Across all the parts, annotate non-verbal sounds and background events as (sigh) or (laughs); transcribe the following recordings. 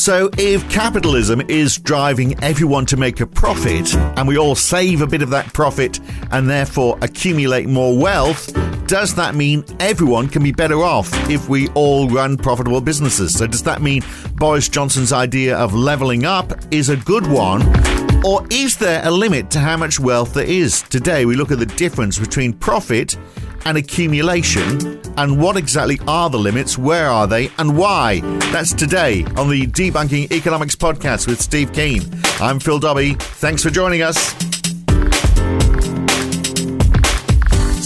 So, if capitalism is driving everyone to make a profit, and we all save a bit of that profit and therefore accumulate more wealth, does that mean everyone can be better off if we all run profitable businesses? So, does that mean Boris Johnson's idea of levelling up is a good one? Or is there a limit to how much wealth there is? Today, we look at the difference between profit and accumulation and what exactly are the limits, where are they, and why. That's today on the Debunking Economics podcast with Steve Keen. I'm Phil Dobbie. Thanks for joining us.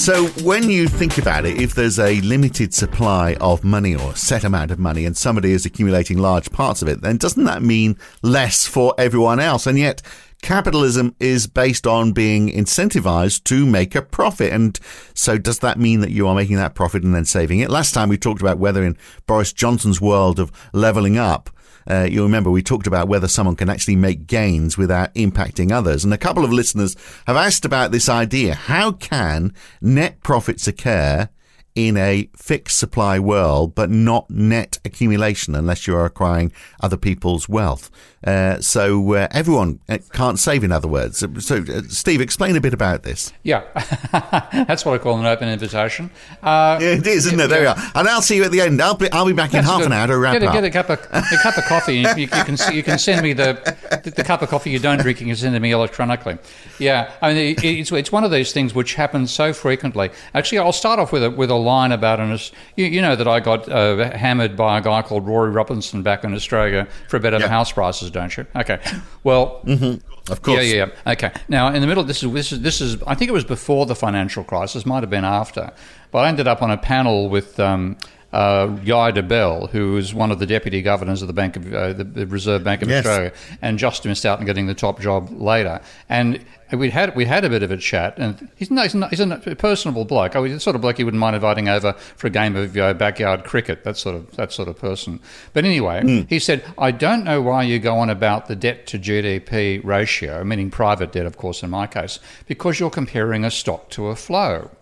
So, when you think about it, if there's a limited supply of money or a set amount of money and somebody is accumulating large parts of it, then doesn't that mean less for everyone else? And yet, capitalism is based on being incentivized to make a profit. And so does that mean that you are making that profit and then saving it? Last time we talked about whether in Boris Johnson's world of leveling up, uh, you'll remember we talked about whether someone can actually make gains without impacting others. And a couple of listeners have asked about this idea. How can net profits occur in a fixed supply world, but not net accumulation unless you are acquiring other people's wealth. Uh, so uh, everyone uh, can't save, in other words. So, uh, Steve, explain a bit about this. Yeah, (laughs) that's what I call an open invitation. Uh, yeah, it is, isn't it? There we are. And I'll see you at the end. I'll be, I'll be back in half good. an hour to wrap get a, up. Get a cup of, a cup of coffee. You, you, can, you can send me the, the, the, cup of coffee you don't drink, you can send it to me electronically. Yeah, I mean, it, it's, it's one of those things which happens so frequently. Actually, I'll start off with a, with a line about an. You, you know that I got uh, hammered by a guy called Rory Robertson back in Australia for better yeah. house prices, don't you? Okay. Well, mm-hmm. of course. Yeah, yeah. Okay. Now, in the middle, this is this is this is. I think it was before the financial crisis. Might have been after, but I ended up on a panel with. Um, uh, Guy Debelle, who was one of the deputy governors of the Bank of uh, the Reserve Bank of yes. Australia, and just missed out on getting the top job later. And we had we had a bit of a chat, and he's no, he's, not, he's a personable bloke. Oh, he's the sort of bloke you wouldn't mind inviting over for a game of you know, backyard cricket. That sort of that sort of person. But anyway, mm. he said, "I don't know why you go on about the debt to GDP ratio, meaning private debt, of course, in my case, because you're comparing a stock to a flow."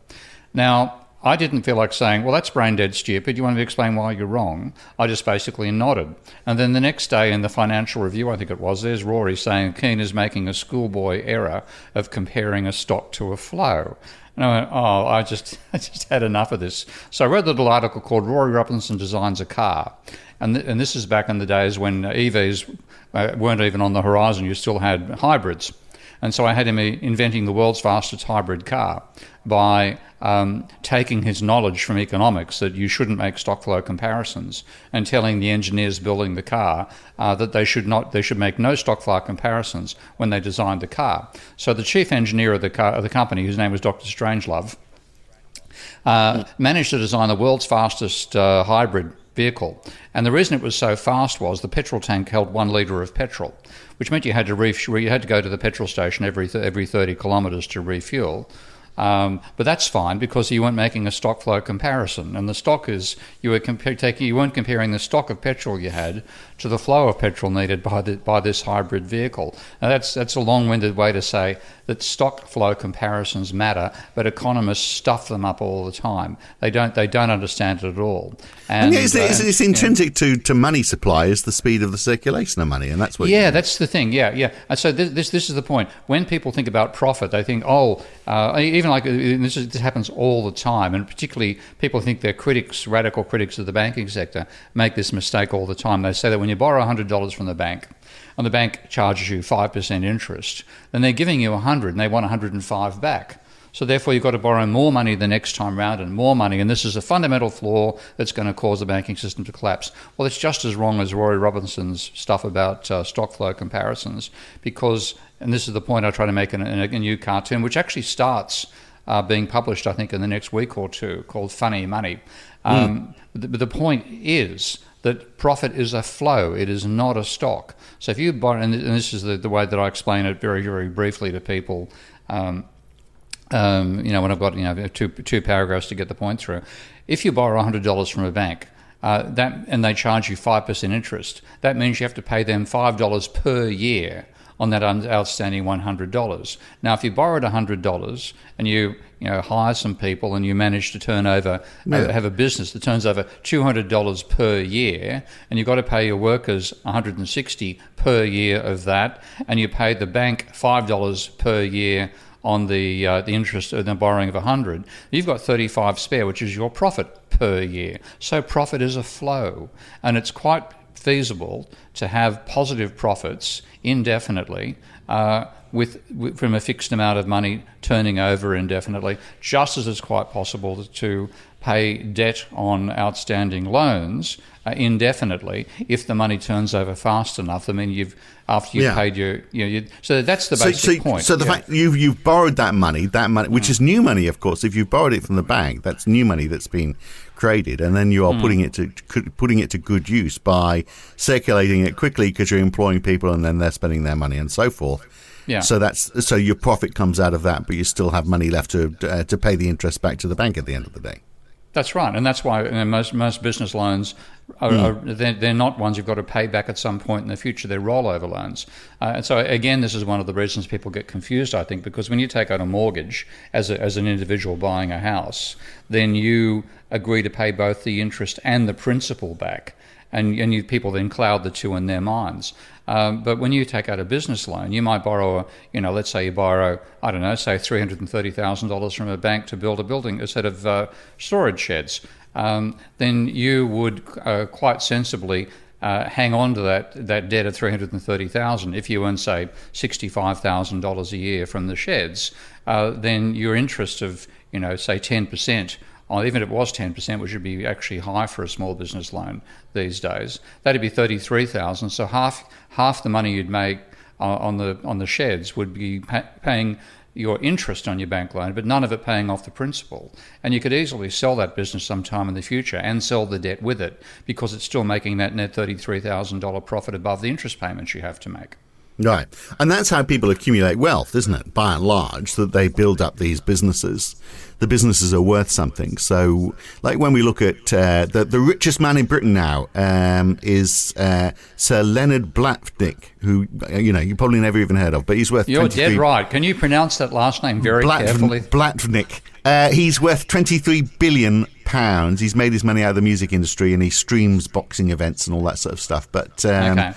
Now, I didn't feel like saying, well, that's brain dead stupid. You want me to explain why you're wrong? I just basically nodded. And then the next day in the financial review, I think it was, there's Rory saying Keen is making a schoolboy error of comparing a stock to a flow. And I went, oh, I just, (laughs) I just had enough of this. So I read a little article called Rory Robertson Designs a Car. And, th- and this is back in the days when EVs uh, weren't even on the horizon. You still had hybrids. And so I had him inventing the world's fastest hybrid car by um, taking his knowledge from economics that you shouldn't make stock flow comparisons and telling the engineers building the car uh, that they should not they should make no stock flow comparisons when they designed the car. So the chief engineer of the car, of the company, whose name was Dr. Strangelove, uh, managed to design the world's fastest uh, hybrid vehicle. And the reason it was so fast was the petrol tank held one litre of petrol, which meant you had to refuel, you had to go to the petrol station every th- every 30 kilometres to refuel. Um, but that's fine because you weren't making a stock flow comparison, and the stock is you were compa- taking you weren't comparing the stock of petrol you had to the flow of petrol needed by the, by this hybrid vehicle. Now that's that's a long-winded way to say that stock flow comparisons matter, but economists stuff them up all the time. They don't they don't understand it at all. And, and it's, uh, it's, it's, intrinsic to, to money supply is the speed of the circulation of money, and that's what. Yeah, that's the thing. Yeah, yeah. And so this, this, this is the point. When people think about profit, they think, oh, uh, even like uh, this, is, this happens all the time, and particularly people think they're critics, radical critics of the banking sector, make this mistake all the time. They say that when you borrow hundred dollars from the bank and the bank charges you 5% interest, then they're giving you 100 and they want 105 back. So therefore, you've got to borrow more money the next time round and more money. And this is a fundamental flaw that's going to cause the banking system to collapse. Well, it's just as wrong as Rory Robertson's stuff about uh, stock flow comparisons, because, and this is the point I try to make in a, in a new cartoon, which actually starts uh, being published, I think, in the next week or two, called Funny Money. Um, mm. But the point is that profit is a flow; it is not a stock. So if you borrow, and this is the, the way that I explain it very, very briefly to people. Um, um, you know, when I've got you know two two paragraphs to get the point through. If you borrow hundred dollars from a bank, uh, that and they charge you five percent interest, that means you have to pay them five dollars per year on that outstanding $100. Now, if you borrowed $100 and you you know hire some people and you manage to turn over yeah. have a business that turns over $200 per year and you've got to pay your workers 160 per year of that and you pay the bank $5 per year on the uh, the interest of the borrowing of 100 you've got 35 spare which is your profit per year so profit is a flow and it's quite feasible to have positive profits indefinitely uh, with, with, from a fixed amount of money turning over indefinitely, just as it's quite possible to pay debt on outstanding loans uh, indefinitely if the money turns over fast enough. I mean, you've after you've yeah. paid your, you know, you, so that's the basic so, so, point. So the yeah. fact you've you've borrowed that money, that money, which mm. is new money, of course. If you've borrowed it from the bank, that's new money that's been created, and then you are mm. putting it to putting it to good use by circulating it quickly because you're employing people, and then they're spending their money and so forth. Yeah. So that's so your profit comes out of that, but you still have money left to uh, to pay the interest back to the bank at the end of the day. That's right, and that's why you know, most most business loans are, mm. are they're, they're, not ones you've got to pay back at some point in the future. They're rollover loans, uh, and so again, this is one of the reasons people get confused. I think because when you take out a mortgage as a, as an individual buying a house, then you agree to pay both the interest and the principal back and, and you, people then cloud the two in their minds. Um, but when you take out a business loan, you might borrow, you know, let's say you borrow, I don't know, say three hundred and thirty thousand dollars from a bank to build a building, a set of uh, storage sheds. Um, then you would uh, quite sensibly uh, hang on to that, that debt of 330000 If you earn, say, $65,000 a year from the sheds, uh, then your interest of, you know, say 10% or even if it was 10%, which would be actually high for a small business loan these days, that'd be 33,000. So half half the money you'd make uh, on the on the sheds would be pa- paying your interest on your bank loan, but none of it paying off the principal. And you could easily sell that business sometime in the future and sell the debt with it because it's still making that net $33,000 profit above the interest payments you have to make. Right. And that's how people accumulate wealth, isn't it? By and large, that they build up these businesses. The businesses are worth something. So, like when we look at uh, the, the richest man in Britain now um, is uh, Sir Leonard Blavatnik, who, uh, you know, you probably never even heard of, but he's worth You're dead right. Can you pronounce that last name very Blat- carefully? Blavatnik. Uh, he's worth 23 billion pounds. He's made his money out of the music industry and he streams boxing events and all that sort of stuff. But um, okay.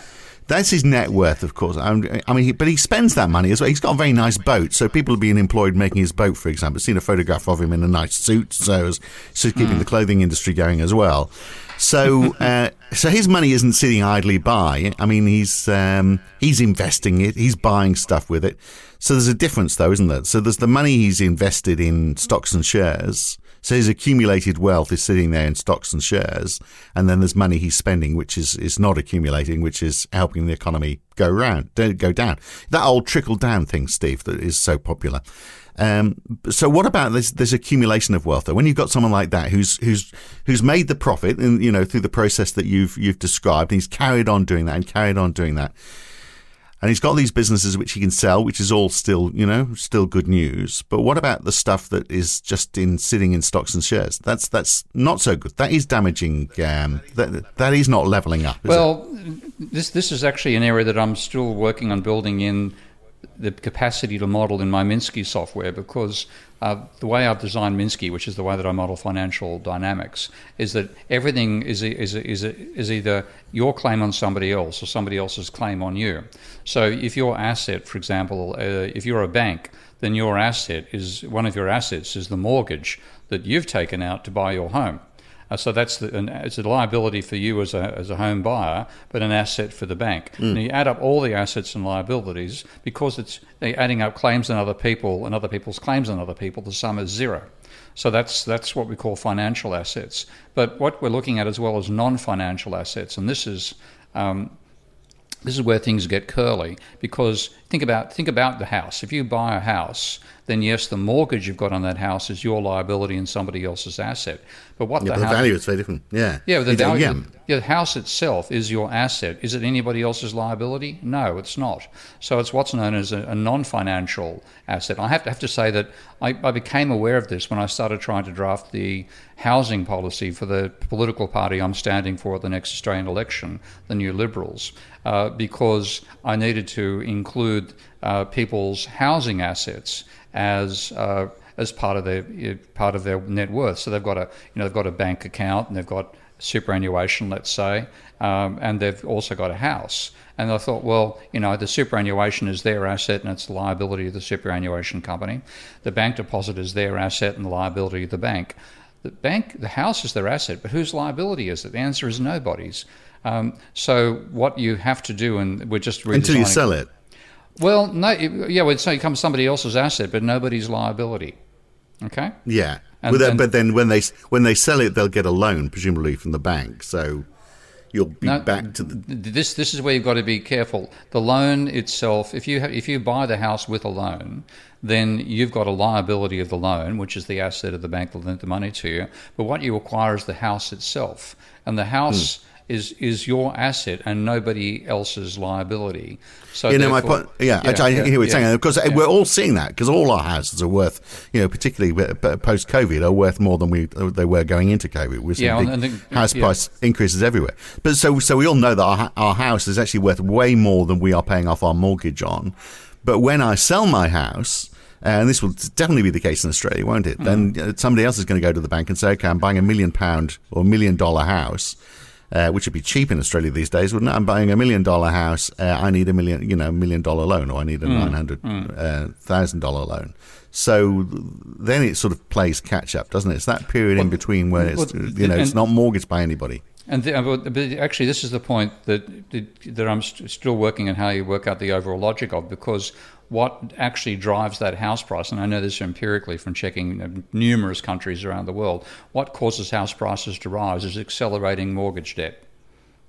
That's his net worth, of course. I mean, but he spends that money as well. He's got a very nice boat, so people are being employed making his boat, for example. I've seen a photograph of him in a nice suit, so it's keeping mm. the clothing industry going as well. So, (laughs) uh, so his money isn't sitting idly by. I mean, he's um, he's investing it. He's buying stuff with it. So there's a difference, though, isn't there? So there's the money he's invested in stocks and shares, so his accumulated wealth is sitting there in stocks and shares, and then there's money he's spending, which is, is not accumulating, which is helping the economy go round, go down. That old trickle down thing, Steve, that is so popular. Um, so what about this, this accumulation of wealth? Though? When you've got someone like that who's who's who's made the profit, and you know through the process that you've you've described, and he's carried on doing that and carried on doing that and he's got these businesses which he can sell, which is all still, you know, still good news. But what about the stuff that is just in sitting in stocks and shares? That's that's not so good. That is damaging. Um, that that is not leveling up. well, it? this this is actually an area that I'm still working on building in the capacity to model in my Minsky software because uh, the way I've designed Minsky, which is the way that I model financial dynamics, is that everything is, is, is, is either your claim on somebody else or somebody else's claim on you. So if your asset, for example, uh, if you're a bank, then your asset is one of your assets is the mortgage that you've taken out to buy your home. Uh, so that's the, an, it's a liability for you as a, as a home buyer, but an asset for the bank. Mm. And you add up all the assets and liabilities because it's adding up claims on other people and other people's claims on other people. The sum is zero. So that's that's what we call financial assets. But what we're looking at as well as non-financial assets, and this is um, this is where things get curly because think about think about the house. If you buy a house, then yes, the mortgage you've got on that house is your liability and somebody else's asset. But what Yeah, the, but the value is very different. Yeah. yeah, the value, yeah. yeah, the house itself is your asset. Is it anybody else's liability? No, it's not. So it's what's known as a, a non-financial asset. I have to have to say that I, I became aware of this when I started trying to draft the housing policy for the political party I'm standing for at the next Australian election, the New Liberals, uh, because I needed to include uh, people's housing assets as uh, as part of their part of their net worth. So they've got a you know they've got a bank account and they've got superannuation, let's say, um, and they've also got a house. And I thought, well, you know, the superannuation is their asset and it's the liability of the superannuation company. The bank deposit is their asset and the liability of the bank. The bank, the house is their asset, but whose liability is it? The answer is nobody's. Um, so what you have to do, and we're just Until you sell it. Well, no, yeah, well, so it becomes somebody else's asset, but nobody's liability. Okay. Yeah. And But then- then- but then when they when they sell it, they'll get a loan, presumably from the bank. So you'll be No, back to the. this this is where you've got to be careful. The loan itself, if you ha- if you buy the house with a loan, then you've got a liability of the loan, which is the asset of the bank that lent the money to you. But what you acquire is the house itself, and the house hmm. Is is your asset and nobody else's liability. So You know my point. Yeah, I, I hear what you're yeah, saying. Because yeah. we're all seeing that because all our houses are worth, you know, particularly post COVID, are worth more than we they were going into COVID. We're seeing Yeah, the- house yeah. price increases everywhere. But so so we all know that our our house is actually worth way more than we are paying off our mortgage on. But when I sell my house. And this will definitely be the case in Australia, won't it? Then Mm. uh, somebody else is going to go to the bank and say, "Okay, I'm buying a million pound or a million dollar house, uh, which would be cheap in Australia these days, wouldn't it? I'm buying a million dollar house. Uh, I need a million, you know, million dollar loan, or I need a nine hundred uh, thousand dollar loan. So then it sort of plays catch up, doesn't it? It's that period in between where it's, well, you know, it's not mortgaged by anybody. And the, but actually, this is the point that that I'm st- still working on how you work out the overall logic of because what actually drives that house price, and I know this empirically from checking numerous countries around the world, what causes house prices to rise is accelerating mortgage debt.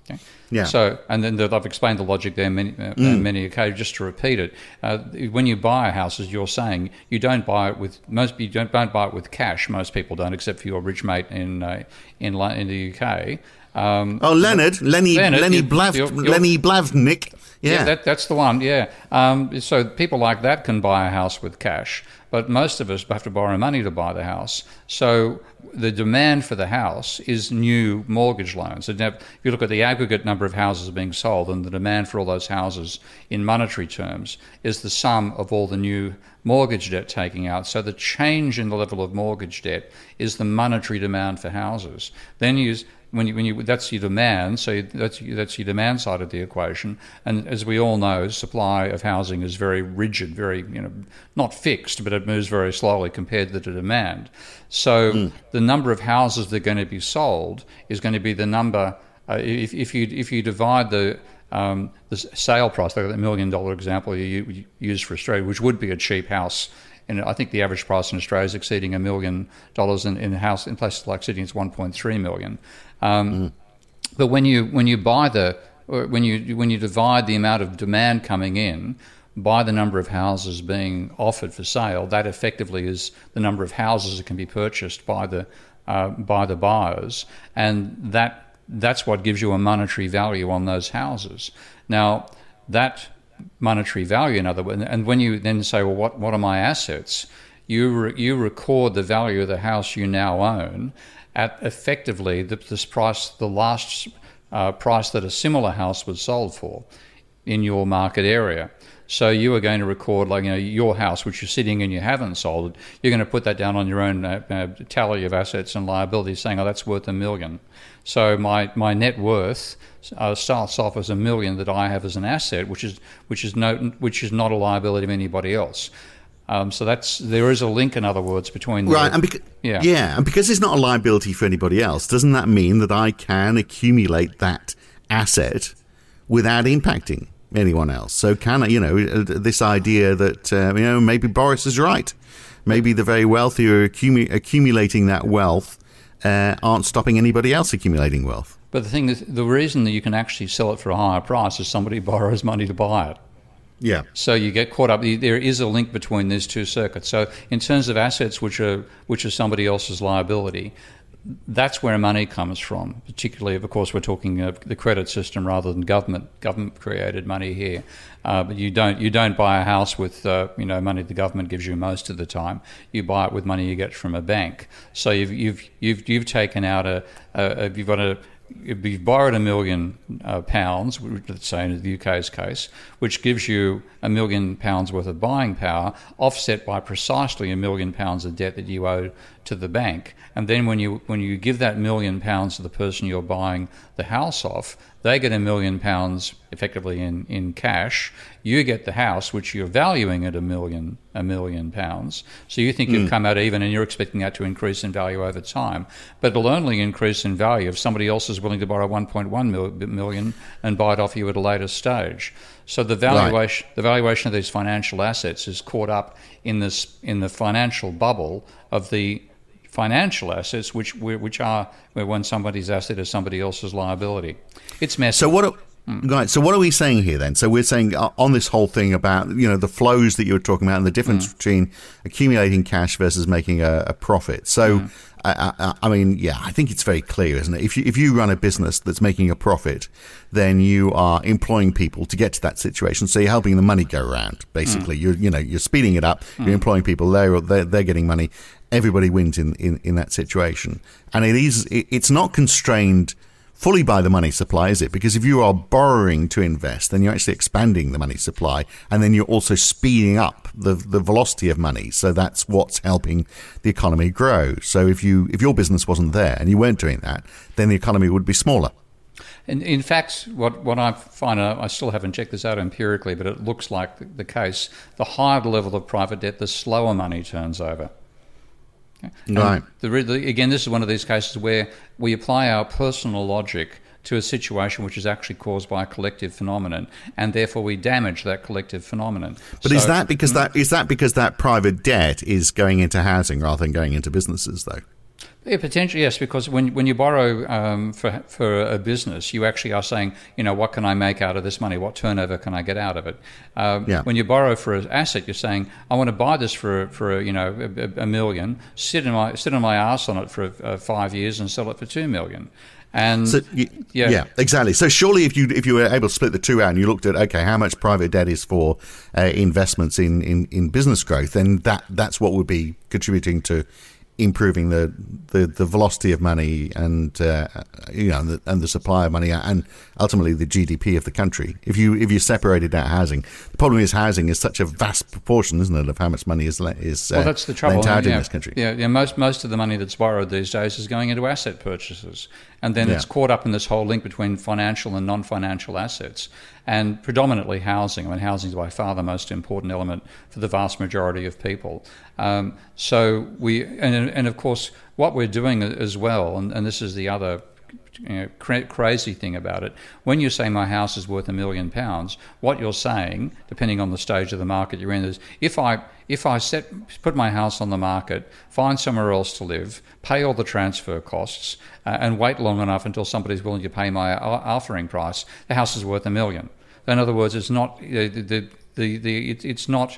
Okay? Yeah. So, and then the, I've explained the logic there many, uh, Mm. many occasions. Just to repeat it, uh, when you buy a house, as you're saying, you don't buy it with most. You don't, don't buy it with cash. Most people don't, except for your rich mate in uh, in in the UK. Um, Oh, Leonard, Lenny, Leonard, Lenny, Blav, Lenny Blavnik. Yeah, yeah, that, that's the one. Yeah. Um, so people like that can buy a house with cash, but most of us have to borrow money to buy the house. So the demand for the house is new mortgage loans. And if you look at the aggregate number of houses being sold, and the demand for all those houses in monetary terms is the sum of all the new mortgage debt taking out. So the change in the level of mortgage debt is the monetary demand for houses. Then you when you, when you that's your demand, so that's that's your demand side of the equation. And as we all know, supply of housing is very rigid, very you know not fixed, but it moves very slowly compared to the demand. So the number of houses that are going to be sold is going to be the number. Uh, if, if you if you divide the um, the sale price, like the million dollar example you, you used for Australia, which would be a cheap house and I think the average price in Australia is exceeding a million dollars in, in house in places like Sydney it's 1.3 million. Um, But when you when you buy the when you when you divide the amount of demand coming in by the number of houses being offered for sale, that effectively is the number of houses that can be purchased by the uh, by the buyers, and that that's what gives you a monetary value on those houses. Now that monetary value, in other words, and when you then say, well, what what are my assets? You re- you record the value of the house you now own at effectively the, this price, the last uh, price that a similar house was sold for in your market area. So you are going to record, like you know, your house, which you're sitting in, you haven't sold. It. You're going to put that down on your own uh, uh, tally of assets and liabilities, saying, "Oh, that's worth a million. So my, my net worth uh, starts off as a million that I have as an asset, which is which is no which is not a liability of anybody else. Um, so that's there is a link, in other words, between the, Right, and beca- Yeah. yeah, and because it's not a liability for anybody else, doesn't that mean that I can accumulate that asset without impacting anyone else? So can I, you know, uh, this idea that uh, you know maybe Boris is right, maybe the very wealthy are accumu- accumulating that wealth uh, aren't stopping anybody else accumulating wealth. But the thing is, the reason that you can actually sell it for a higher price is somebody (laughs) borrows money to buy it. Yeah. So you get caught up. There is a link between these two circuits. So in terms of assets which are which are somebody else's liability, that's where money comes from. Particularly, of course, we're talking of the credit system rather than government government created money here. Uh, but you don't you don't buy a house with uh, you know money the government gives you most of the time. You buy it with money you get from a bank. So you've you've you've, you've taken out a, a, you've got a if you've borrowed a million uh, pounds, let's say in the UK's case, which gives you a million pounds worth of buying power, offset by precisely a million pounds of debt that you owe to the bank. And then when you when you give that million pounds to the person you're buying the house off, they get a million pounds effectively in, in cash. You get the house, which you're valuing at a million a million pounds. So you think you've hmm. come out even, and you're expecting that to increase in value over time. But it'll only increase in value if somebody else is willing to borrow 1.1 million and buy it off you at a later stage. So the valuation right. the valuation of these financial assets is caught up in this in the financial bubble of the financial assets, which which are when somebody's asset is somebody else's liability. It's messy. So what? Right. So what are we saying here then? So we're saying uh, on this whole thing about you know the flows that you were talking about and the difference mm. between accumulating cash versus making a, a profit. So. Mm. I, I, I, mean, yeah, I think it's very clear, isn't it? If you, if you run a business that's making a profit, then you are employing people to get to that situation. So you're helping the money go around. Basically, mm. you're you know you're speeding it up. You're mm. employing people. They're, they're they're getting money. Everybody wins in, in, in that situation, and it is it, it's not constrained fully by the money supply, is it? Because if you are borrowing to invest, then you're actually expanding the money supply, and then you're also speeding up the the velocity of money. So that's what's helping the economy grow. So if you if your business wasn't there and you weren't doing that, then the economy would be smaller. In, in fact, what, what I find, uh, I still haven't checked this out empirically, but it looks like the, the case. The higher the level of private debt, the slower money turns over. Right. The, the, again, this is one of these cases where we apply our personal logic to a situation which is actually caused by a collective phenomenon, and therefore we damage that collective phenomenon. But so, is that because mm, that is that because that private debt is going into housing rather than going into businesses, though? Yeah, potentially yes, because when when you borrow um, for for a business, you actually are saying, you know, what can I make out of this money? What turnover can I get out of it? Um, yeah. When you borrow for an asset, you're saying, I want to buy this for for you know a, a million, sit in my sit on my ass on it for uh, five years and sell it for two million. And so, yeah. yeah, exactly. So surely, if you if you were able to split the two out and you looked at okay, how much private debt is for uh, investments in, in, in business growth, then that that's what would be contributing to improving the, the, the velocity of money and uh, you know and the, and the, supply of money and ultimately the GDP of the country. If you if you separated out housing, the problem is housing is such a vast proportion, isn't it, of how much money is is well, that's the trouble. yeah, in this country. Yeah, yeah. Most most of the money that's borrowed these days is going into asset purchases, and then yeah. it's caught up in this whole link between financial and non-financial assets and predominantly housing. I mean, housing is by far the most important element for the vast majority of people. Um, so we, and, and, of course, what we're doing as well, and, and this is the other you know, cra- crazy thing about it. When you say my house is worth a million pounds, what you're saying, depending on the stage of the market you're in, is if I if I set put my house on the market, find somewhere else to live, pay all the transfer costs, uh, and wait long enough until somebody's willing to pay my offering price, the house is worth a million. In other words, it's not the the, the, the it's not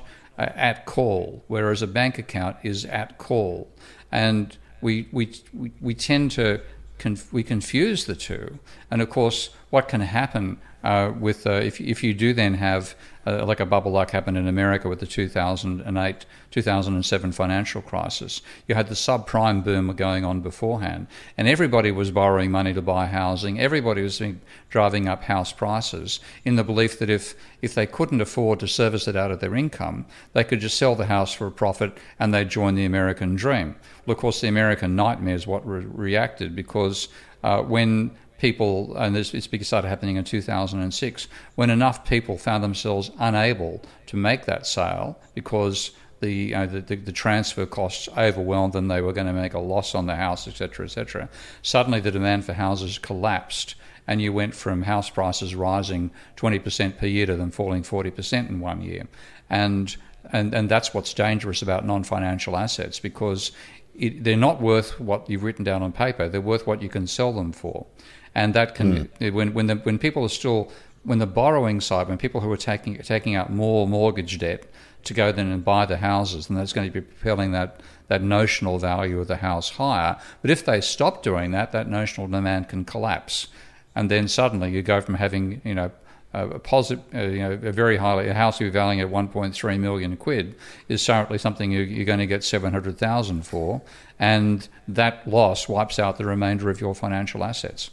at call, whereas a bank account is at call, and we we we, we tend to conf- we confuse the two, and of course, what can happen uh, with uh, if if you do then have uh, like a bubble like happened in America with the 2008 2007 financial crisis. You had the subprime boom going on beforehand, and everybody was borrowing money to buy housing. Everybody was driving up house prices in the belief that if if they couldn't afford to service it out of their income, they could just sell the house for a profit and they'd join the American dream. Well, of course, the American nightmare is what re- reacted because uh, when people, and this, it's started happening in 2006, when enough people found themselves unable to make that sale because the, you know, the, the, the, transfer costs overwhelmed them, they were going to make a loss on the house, etc., etc. Suddenly, the demand for houses collapsed, and you went from house prices rising 20% per year to them falling 40% in one year. And, and, and that's what's dangerous about non financial assets because it, they're not worth what you've written down on paper, they're worth what you can sell them for. And that can mm. when when the, when people are still when the borrowing side, when people who are taking taking out more mortgage debt to go then and buy the houses, then that's going to be propelling that that notional value of the house higher. But if they stop doing that, that notional demand can collapse, and then suddenly you go from having you know a positive, uh, you know, a very highly a house you're valuing at 1.3 million quid is certainly something you, you're going to get 700,000 for, and that loss wipes out the remainder of your financial assets.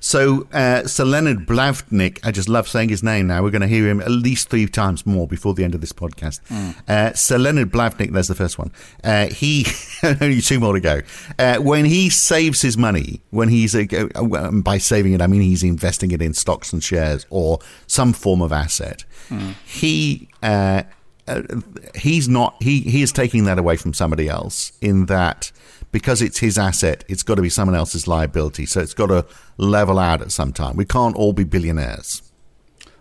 So, uh, Sir Leonard Blavnik, I just love saying his name now. We're going to hear him at least three times more before the end of this podcast. Mm. Uh, Sir Leonard Blavnik, there's the first one. Uh, he, (laughs) only two more to go. Uh, when he saves his money, when he's, uh, uh, by saving it, I mean he's investing it in stocks and shares or some form of asset, mm. he, he's not, he, he is taking that away from somebody else in that because it's his asset, it's got to be someone else's liability. So it's got to level out at some time. We can't all be billionaires.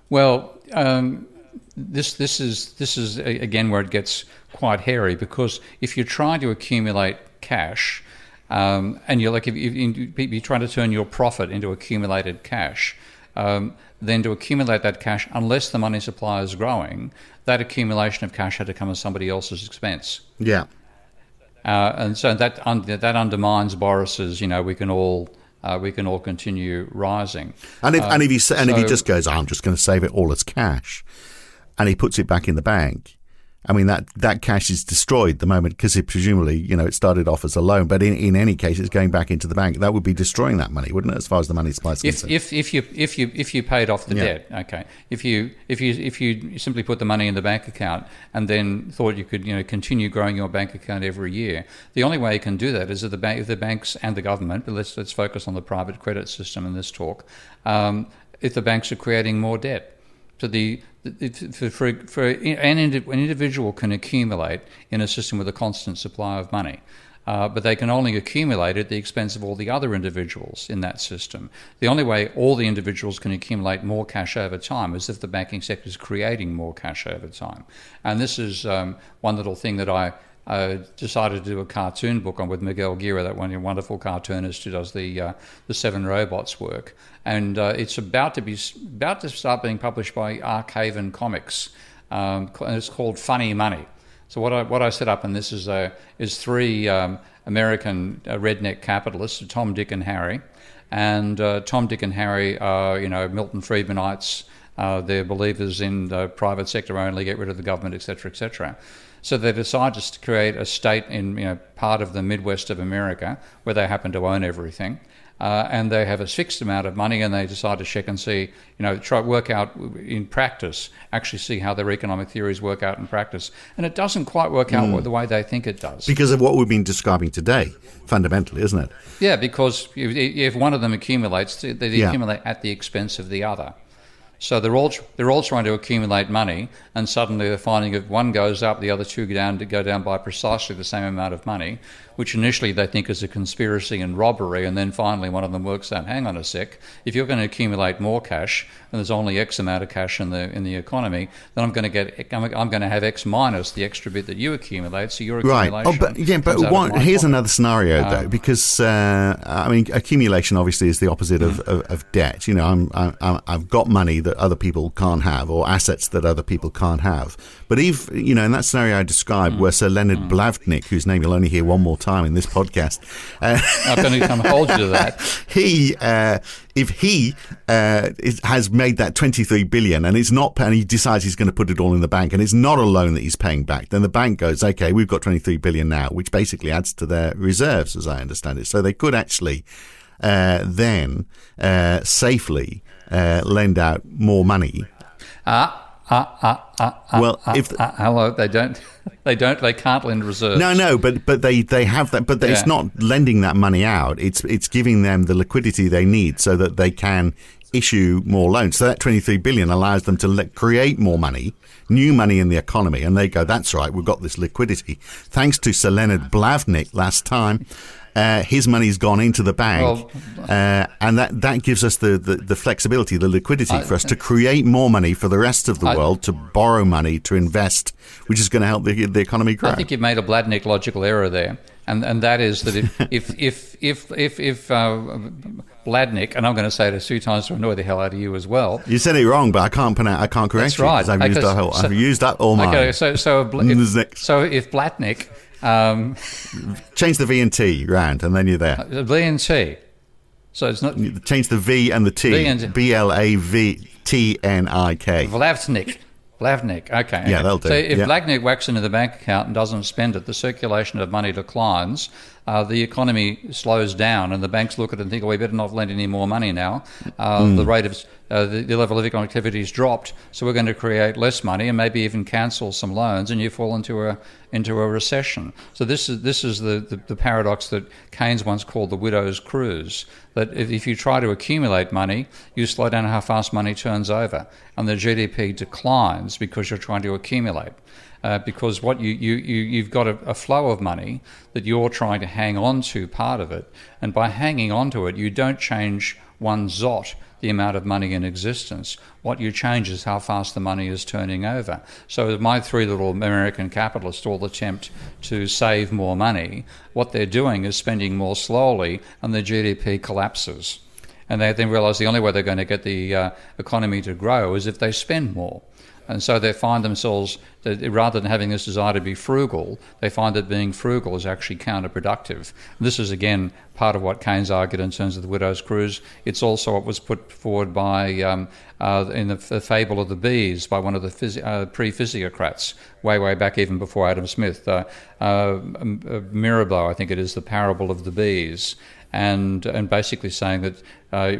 Well, um, this this is this is again where it gets quite hairy because if you're trying to accumulate cash, um, and you're like if, if you're trying to turn your profit into accumulated cash. Um, then to accumulate that cash, unless the money supply is growing, that accumulation of cash had to come at somebody else's expense. Yeah. Uh, and so that un- that undermines Boris's. You know, we can all uh, we can all continue rising. And if and if he uh, and so, if he just goes, I'm just going to save it all as cash, and he puts it back in the bank, I mean that that cash is destroyed the moment because it presumably you know it started off as a loan, but in, in any case it's going back into the bank. That would be destroying that money, wouldn't it? As far as the money supply is if, concerned. If if you if you if you paid off the yeah. debt, okay. If you if you if you simply put the money in the bank account and then thought you could you know continue growing your bank account every year, the only way you can do that is if the bank if the banks and the government. But let's let's focus on the private credit system in this talk. Um, if the banks are creating more debt. So the for, for, for an, individual can accumulate in a system with a constant supply of money. Uh, but they can only accumulate at the expense of all the other individuals in that system. The only way all the individuals can accumulate more cash over time is if the banking sector is creating more cash over time. And this is um, one little thing that I uh, decided to do a cartoon book on with Miguel Guerra, that one wonderful cartoonist who does the uh, the Seven Robots work, and uh, it's about to be about to start being published by Arkhaven Comics. Um, and it's called Funny Money. So what I what I set up, and this is a is three um, American uh, redneck capitalists, Tom, Dick, and Harry, and uh, Tom, Dick, and Harry are you know Milton Friedmanites. Uh, they're believers in the private sector only, get rid of the government, etc., etc. So they decided to create a state in you know, part of the Midwest of America where they happen to own everything. Uh, and they have a fixed amount of money, and they decide to check and see, you know, try work out in practice, actually see how their economic theories work out in practice, and it doesn't quite work out mm. the way they think it does because of what we've been describing today, fundamentally, isn't it? Yeah, because if, if one of them accumulates, they yeah. accumulate at the expense of the other. So they're all they're all trying to accumulate money, and suddenly they're finding if one goes up, the other two go down to go down by precisely the same amount of money, which initially they think is a conspiracy and robbery, and then finally one of them works out, hang on a sec, if you're going to accumulate more cash and there's only X amount of cash in the in the economy, then I'm going to get I'm, I'm going to have X minus the extra bit that you accumulate. So your accumulation right. Oh, but yeah, but one, here's pocket. another scenario though, um, because uh, I mean accumulation obviously is the opposite of, mm. of, of, debt. You know, I'm, I'm I've got money that other people can't have, or assets that other people can't have. But if you know, in that scenario I described, mm. where Sir Leonard mm. Blavnik, whose name you'll only hear one more time in this podcast. Uh, I'm going to come hold you to that. (laughs) He, uh, if he uh, is, has made that 23 billion and it's not, and he decides he's going to put it all in the bank, and it's not a loan that he's paying back, then the bank goes, okay, we've got 23 billion now, which basically adds to their reserves, as I understand it. So they could actually uh, then uh, safely uh, lend out more money. Ah uh, uh, uh, well, if the, hello, they don't, (laughs) they don't, they can't lend reserves. No, no, but but they they have that, but yeah. it's not lending that money out. It's it's giving them the liquidity they need so that they can issue more loans. So that 23 billion allows them to create more money, new money in the economy. And they go, that's right, we've got this liquidity. Thanks to Sir Leonard Blavnik last time. Uh, his money's gone into the bank, well, uh, and that, that gives us the, the, the flexibility, the liquidity I, for us to create more money for the rest of the I, world to borrow money to invest, which is going to help the, the economy grow. I think you've made a Bladnick logical error there. and and that is that if (laughs) if if if if, if uh, Bladnick, and I'm going to say it a few times to annoy the hell out of you as well. You said it wrong, but I can't pronounce. I can't correct That's right. you. I've, Okay, used whole, so- I've used that all mine. Okay, so so if, Bladnick. (laughs) so if Blatnick, um, Change the V and T round, and then you're there. V and T, so it's not Change the V and the T. V and- B L A V T N I K. Vlavnik. Vlavnik. Okay. Yeah, that'll do. So if Yeah. Vlavnik whacks into the bank account and doesn't spend it, the circulation of money declines. Uh, the economy slows down, and the banks look at it and think, "Oh, we better not lend any more money now." Uh, Hmm. The rate of uh, the, the level of economic activity has dropped, so we're going to create less money and maybe even cancel some loans, and you fall into a into a recession. So this is this is the, the, the paradox that Keynes once called the widow's cruse. That if, if you try to accumulate money, you slow down how fast money turns over, and the GDP declines because you're trying to accumulate. Uh, because what you, you, you, you've got a, a flow of money that you're trying to hang on to part of it, and by hanging on to it, you don't change one zot the amount of money in existence. What you change is how fast the money is turning over. So, my three little American capitalists all attempt to save more money. What they're doing is spending more slowly, and the GDP collapses. And they then realize the only way they're going to get the uh, economy to grow is if they spend more. And so they find themselves, that rather than having this desire to be frugal, they find that being frugal is actually counterproductive. This is, again, part of what Keynes argued in terms of the widow's cruse. It's also what was put forward by, um, uh, in the, the fable of the bees, by one of the phys- uh, pre physiocrats, way, way back even before Adam Smith. Uh, uh, Mirabeau, I think it is, the parable of the bees and and basically saying that uh,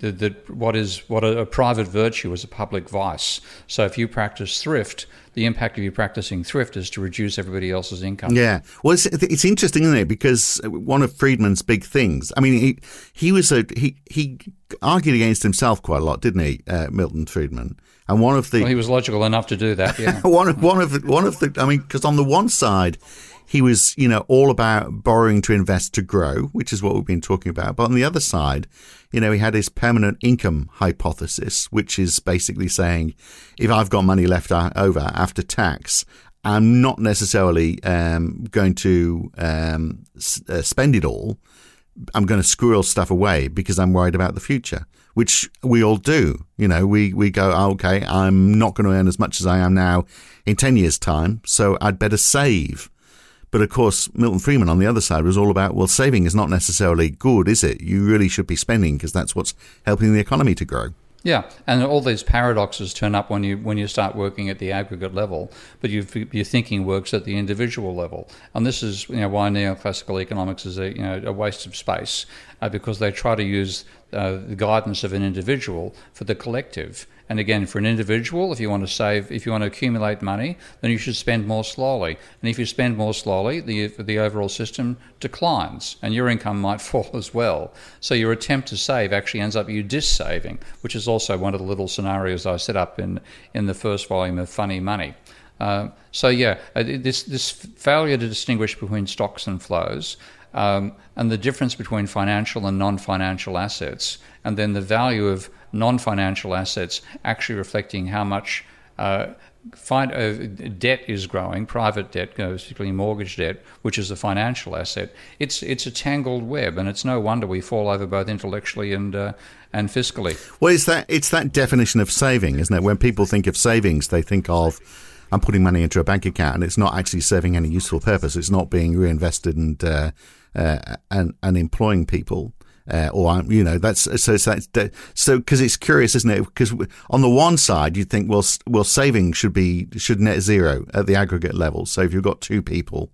that what is what a, a private virtue is a public vice. So if you practice thrift, the impact of you practicing thrift is to reduce everybody else's income. Yeah. Well, it's, it's interesting, isn't it? Because one of Friedman's big things, I mean, he, he was a, he, he argued against himself quite a lot, didn't he, uh, Milton Friedman? And one of the, Well, he was logical enough to do that. Yeah. (laughs) one of, one of the, one of the, I mean, because on the one side, he was, you know, all about borrowing to invest to grow, which is what we've been talking about. But on the other side, you know, he had his permanent income hypothesis, which is basically saying, if I've got money left over after tax, I'm not necessarily um, going to um, s- uh, spend it all. I'm going to squirrel stuff away because I'm worried about the future, which we all do. You know, we, we go, oh, okay, I'm not going to earn as much as I am now in 10 years' time, so I'd better save. But of course, Milton Friedman on the other side was all about, well, saving is not necessarily good, is it? You really should be spending because that's what's helping the economy to grow. Yeah, and all these paradoxes turn up when you when you start working at the aggregate level, but you your thinking works at the individual level, and this is you know why neoclassical economics is a you know a waste of space uh, because they try to use uh, the guidance of an individual for the collective. And again, for an individual, if you want to save, if you want to accumulate money, then you should spend more slowly. And if you spend more slowly, the the overall system declines, and your income might (laughs) fall as well. So your attempt to save actually ends up you dis-saving, which is also one of the little scenarios I set up in in the first volume of Funny Money. Uh, so yeah, uh, this this failure to distinguish between stocks and flows. Um, and the difference between financial and non financial assets, and then the value of non financial assets actually reflecting how much uh, fin- uh, debt is growing, private debt, particularly mortgage debt, which is a financial asset. It's, it's a tangled web, and it's no wonder we fall over both intellectually and, uh, and fiscally. Well, it's that it's that definition of saving, isn't it? When people think of savings, they think of I'm putting money into a bank account, and it's not actually serving any useful purpose. It's not being reinvested and uh, uh, and and employing people. Uh, or you know that's so that so because it's curious, isn't it? Because on the one side you think well well saving should be should net zero at the aggregate level. So if you've got two people,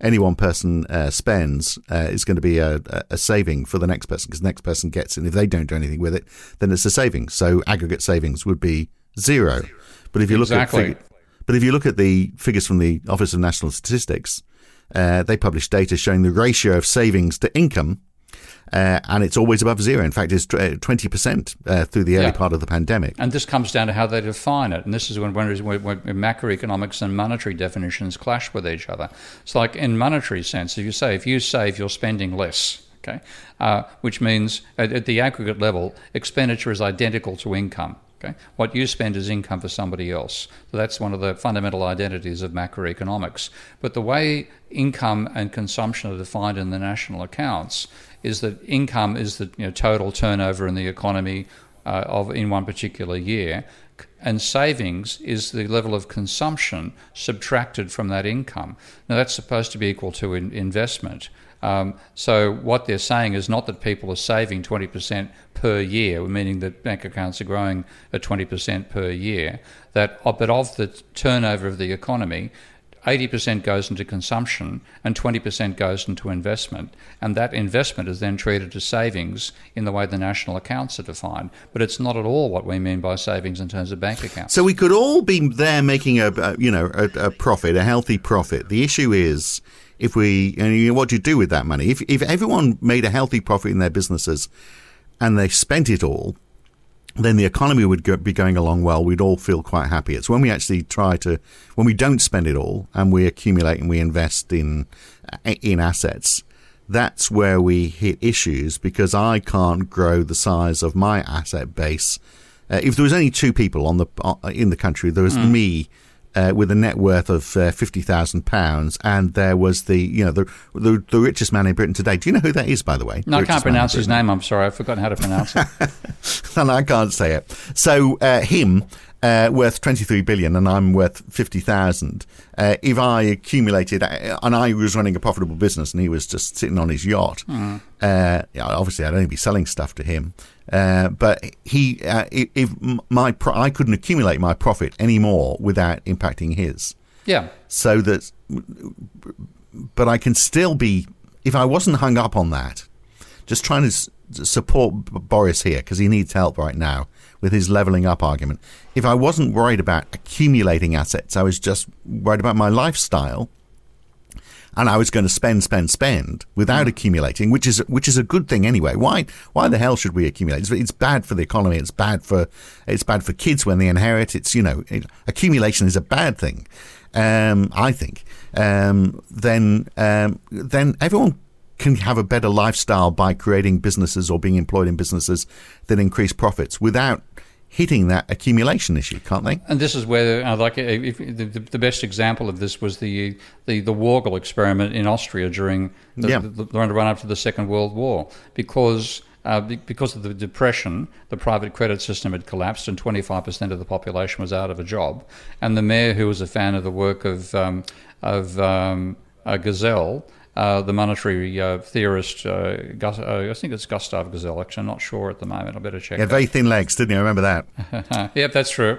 any one person uh, spends uh, is going to be a, a saving for the next person because the next person gets it. And if they don't do anything with it, then it's a saving. So aggregate savings would be zero. But if you look at fig- but if you look at the figures from the Office of National Statistics, uh, they publish data showing the ratio of savings to income, uh, and it's always above zero. In fact, it's twenty percent uh, through the early Yeah. part of the pandemic. And this comes down to how they define it. And this is when, when, when, when macroeconomics and monetary definitions clash with each other. It's like in monetary sense, if you say, if you save, you're spending less. Okay, uh, which means at, at the aggregate level, expenditure is identical to income. Okay, what you spend is income for somebody else. So that's one of the fundamental identities of macroeconomics. But the way income and consumption are defined in the national accounts is that income is the you know, total turnover in the economy uh, of in one particular year, and savings is the level of consumption subtracted from that income. Now that's supposed to be equal to in investment. Um, so what they're saying is not that people are saving 20% per year, meaning that bank accounts are growing at 20% per year. That, but of the turnover of the economy, 80% goes into consumption and 20% goes into investment. And that investment is then treated as savings in the way the national accounts are defined. But it's not at all what we mean by savings in terms of bank accounts. So we could all be there making a, a you know a, a, profit, a healthy profit. The issue is if we and you know, what do you do with that money? If if everyone made a healthy profit in their businesses and they spent it all, then the economy would go, be going along well. We'd all feel quite happy. It's when we actually try to, when we don't spend it all and we accumulate and we invest in in assets, that's where we hit issues because I can't grow the size of my asset base. Uh, if there was only two people on the uh, in the country, there was mm. me uh, with a net worth of uh, fifty thousand pounds, and there was the you know the, the, the richest man in Britain today. Do you know who that is, by the way? No, I can't pronounce his name. I'm sorry, I've forgotten how to pronounce it. (laughs) and I can't say it. So uh, him. Uh, worth 23 billion and I'm worth 50,000. Uh, if I accumulated, uh, and I was running a profitable business and he was just sitting on his yacht, mm. obviously I'd only be selling stuff to him. Uh, but he, uh, if my pro- I couldn't accumulate my profit anymore without impacting his. Yeah. So that, but I can still be if I wasn't hung up on that, just trying to support Boris here because he needs help right now with his leveling up argument. If I wasn't worried about accumulating assets, I was just worried about my lifestyle and I was going to spend, spend, spend without mm. accumulating, which is which is a good thing anyway. Why why the hell should we accumulate? It's, it's bad for the economy. It's bad for it's bad for kids when they inherit. It's you know accumulation is a bad thing. Um, I think. Um, then um, then everyone can have a better lifestyle by creating businesses or being employed in businesses that increase profits without hitting that accumulation issue, can't they? And this is where, like, if, the, the, best example of this was the the, the Wörgl experiment in Austria during the, yeah. the, the run up to the Second World War, because. Uh, because of the depression, the private credit system had collapsed, and 25% of the population was out of a job. And the mayor, who was a fan of the work of um, of um, uh, Gesell, uh, the monetary uh, theorist, uh, Gus, uh, I think it's Gustav. Actually, I'm not sure at the moment. I better check. Yeah, very thin legs, didn't you? I remember that. (laughs) yep, that's true.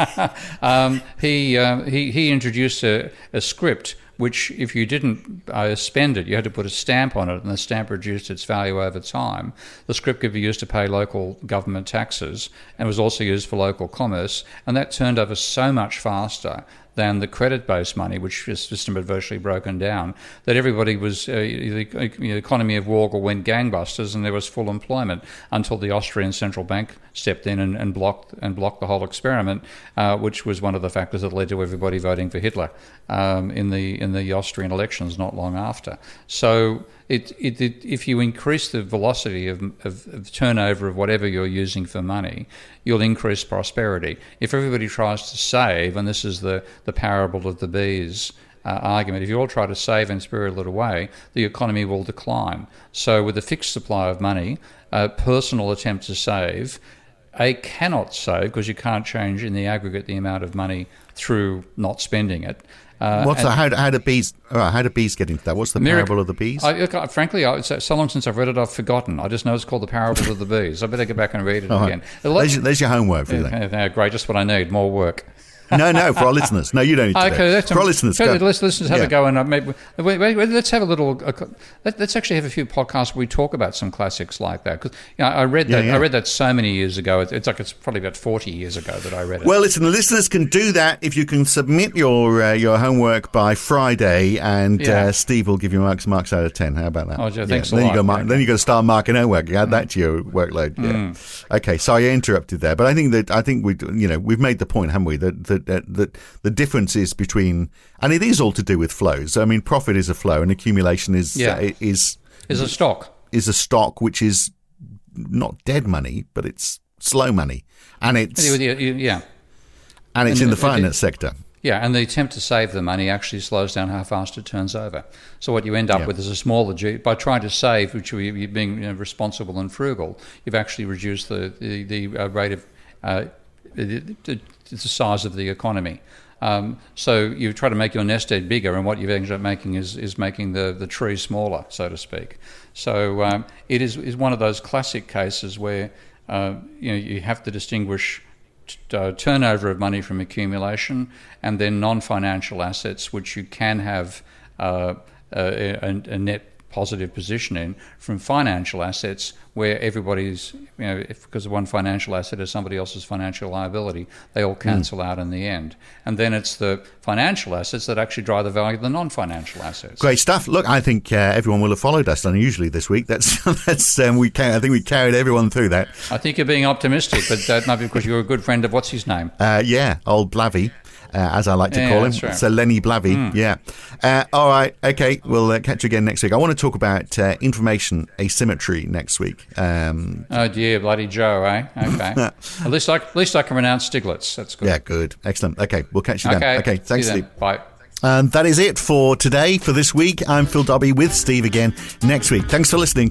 (laughs) um, he, uh, he he introduced a, a, script which, if you didn't uh, spend it, you had to put a stamp on it, and the stamp reduced its value over time. The script could be used to pay local government taxes, and was also used for local commerce, and that turned over so much faster than the credit based money, which the system had virtually broken down, that everybody was, uh, the, the, economy of Wörgl went gangbusters and there was full employment until the Austrian central bank stepped in and, and blocked and blocked the whole experiment, uh, which was one of the factors that led to everybody voting for Hitler um, in, the, in the Austrian elections not long after. So it, it, it, if you increase the velocity of, of, of, turnover of whatever you're using for money, you'll increase prosperity. If everybody tries to save, and this is the, the parable of the bees uh, argument, if you all try to save and spirit it away, the economy will decline. So, with a fixed supply of money, a personal attempt to save, a cannot save because you can't change in the aggregate the amount of money through not spending it. Uh, What's the, how, how do bees uh, how do bees get into that? What's the parable of the bees? I, frankly, I, so long since I've read it, I've forgotten. I just know it's called the parable of the bees. I better go back and read it (laughs) again. There's, your, there's, your homework for you. Great, just what I need. More work no, no, for our listeners. No, you don't need to. Okay, that's for our listeners. So the listeners have yeah. a go and uh, maybe, wait, wait, wait, let's have a little. Uh, let, us actually have a few podcasts where we talk about some classics like that because you know, I read that. Yeah, yeah. I read that so many years ago. It's, it's, like it's probably about forty years ago that I read it. Well, listen, the listeners can do that if you can submit your uh, your homework by Friday, and uh, Steve will give you marks marks out of ten. How about that? Oh, thanks then You go mark, Then you got to start marking homework. Add mm. that to your workload. Yeah. Mm. Okay. Sorry, I interrupted there, but I think that I think we you know we've made the point, haven't we? That that that, that the differences between, and it is all to do with flows. I mean, profit is a flow, and accumulation is yeah. uh, is is a stock. Is a stock which is not dead money, but it's slow money, and it's yeah, and it's And in the finance it- sector. Yeah, and the attempt to save the money actually slows down how fast it turns over. So what you end up Yeah. with is a smaller G. By trying to save, which you're being you know, responsible and frugal, you've actually reduced the the, the uh, rate of uh, the, size of the economy. Um, so you try to make your nest egg bigger, and what you've ended up making is, is making the, the tree smaller, so to speak. So um, it is, is one of those classic cases where uh, you know you have to distinguish t- uh, turnover of money from accumulation, and then non-financial assets, which you can have uh, a, a net positive position in, from financial assets where everybody's, you know, if, because one financial asset is somebody else's financial liability, they all cancel out in the end. And then it's the financial assets that actually drive the value of the non-financial assets. Great stuff. Look, I think uh, everyone will have followed us unusually this week. That's (laughs) that's um, we ca- I think we carried everyone through that. I think you're being optimistic, but that might be because you're a good friend of what's his name. Uh, yeah, old Blavy, as I like to Yeah, call him. right. So Lenny Blavy. Yeah. Uh, all right. Okay. We'll uh, catch you again next week. I want to talk about uh, information asymmetry next week. Um, Oh dear, bloody Joe, eh? Okay. (laughs) at least I, at least I can pronounce Stiglitz. That's good. yeah. Good. Excellent. Okay. We'll catch you then. Okay. Okay. See Thanks, you then. Steve. Bye. And that is it for today, for this week. I'm Phil Dobbie with Steve again next week. Thanks for listening.